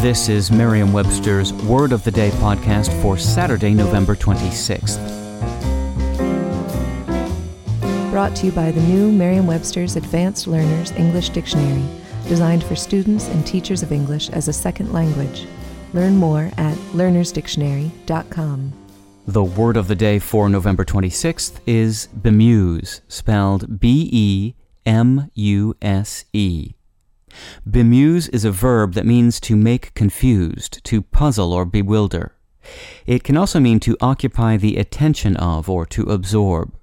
This is Merriam Webster's Word of the Day podcast for Saturday, November 26th. Brought to you by the new Merriam Webster's Advanced Learners English Dictionary, designed for students and teachers of English as a second language. Learn more at learnersdictionary.com. The word of the day for November 26th is bemuse, spelled B E M U S E. Bemuse is a verb that means to make confused, to puzzle or bewilder. It can also mean to occupy the attention of or to absorb.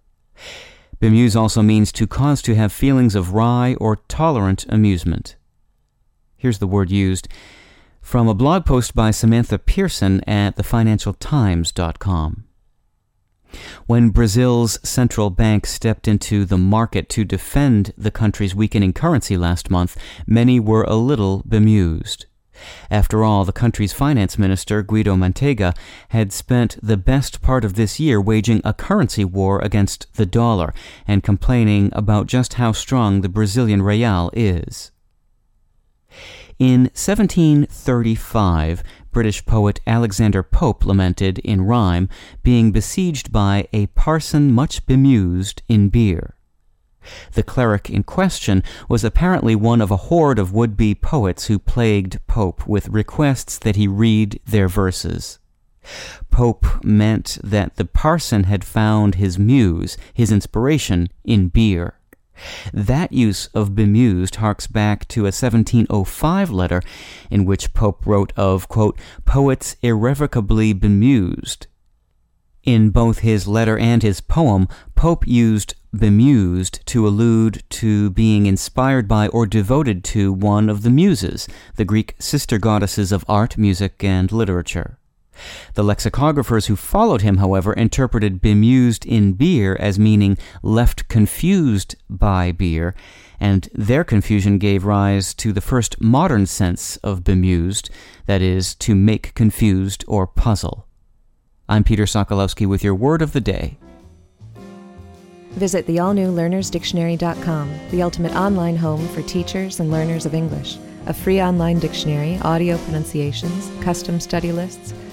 Bemuse also means to cause to have feelings of wry or tolerant amusement. Here's the word used from a blog post by Samantha Pearson at thefinancialtimes.com. When Brazil's central bank stepped into the market to defend the country's weakening currency last month, many were a little bemused. After all, the country's finance minister, Guido Mantega, had spent the best part of this year waging a currency war against the dollar and complaining about just how strong the Brazilian real is. In 1735, British poet Alexander Pope lamented in rhyme being besieged by a parson much bemused in beer. The cleric in question was apparently one of a horde of would be poets who plagued Pope with requests that he read their verses. Pope meant that the parson had found his muse, his inspiration, in beer. That use of bemused harks back to a 1705 letter in which Pope wrote of, quote, poets irrevocably bemused. In both his letter and his poem, Pope used bemused to allude to being inspired by or devoted to one of the muses, the Greek sister goddesses of art, music, and literature. The lexicographers who followed him, however, interpreted bemused in beer as meaning left confused by beer, and their confusion gave rise to the first modern sense of bemused, that is, to make confused or puzzle. I'm Peter Sokolowski with your word of the day. Visit the all new learnersdictionary.com, the ultimate online home for teachers and learners of English. A free online dictionary, audio pronunciations, custom study lists,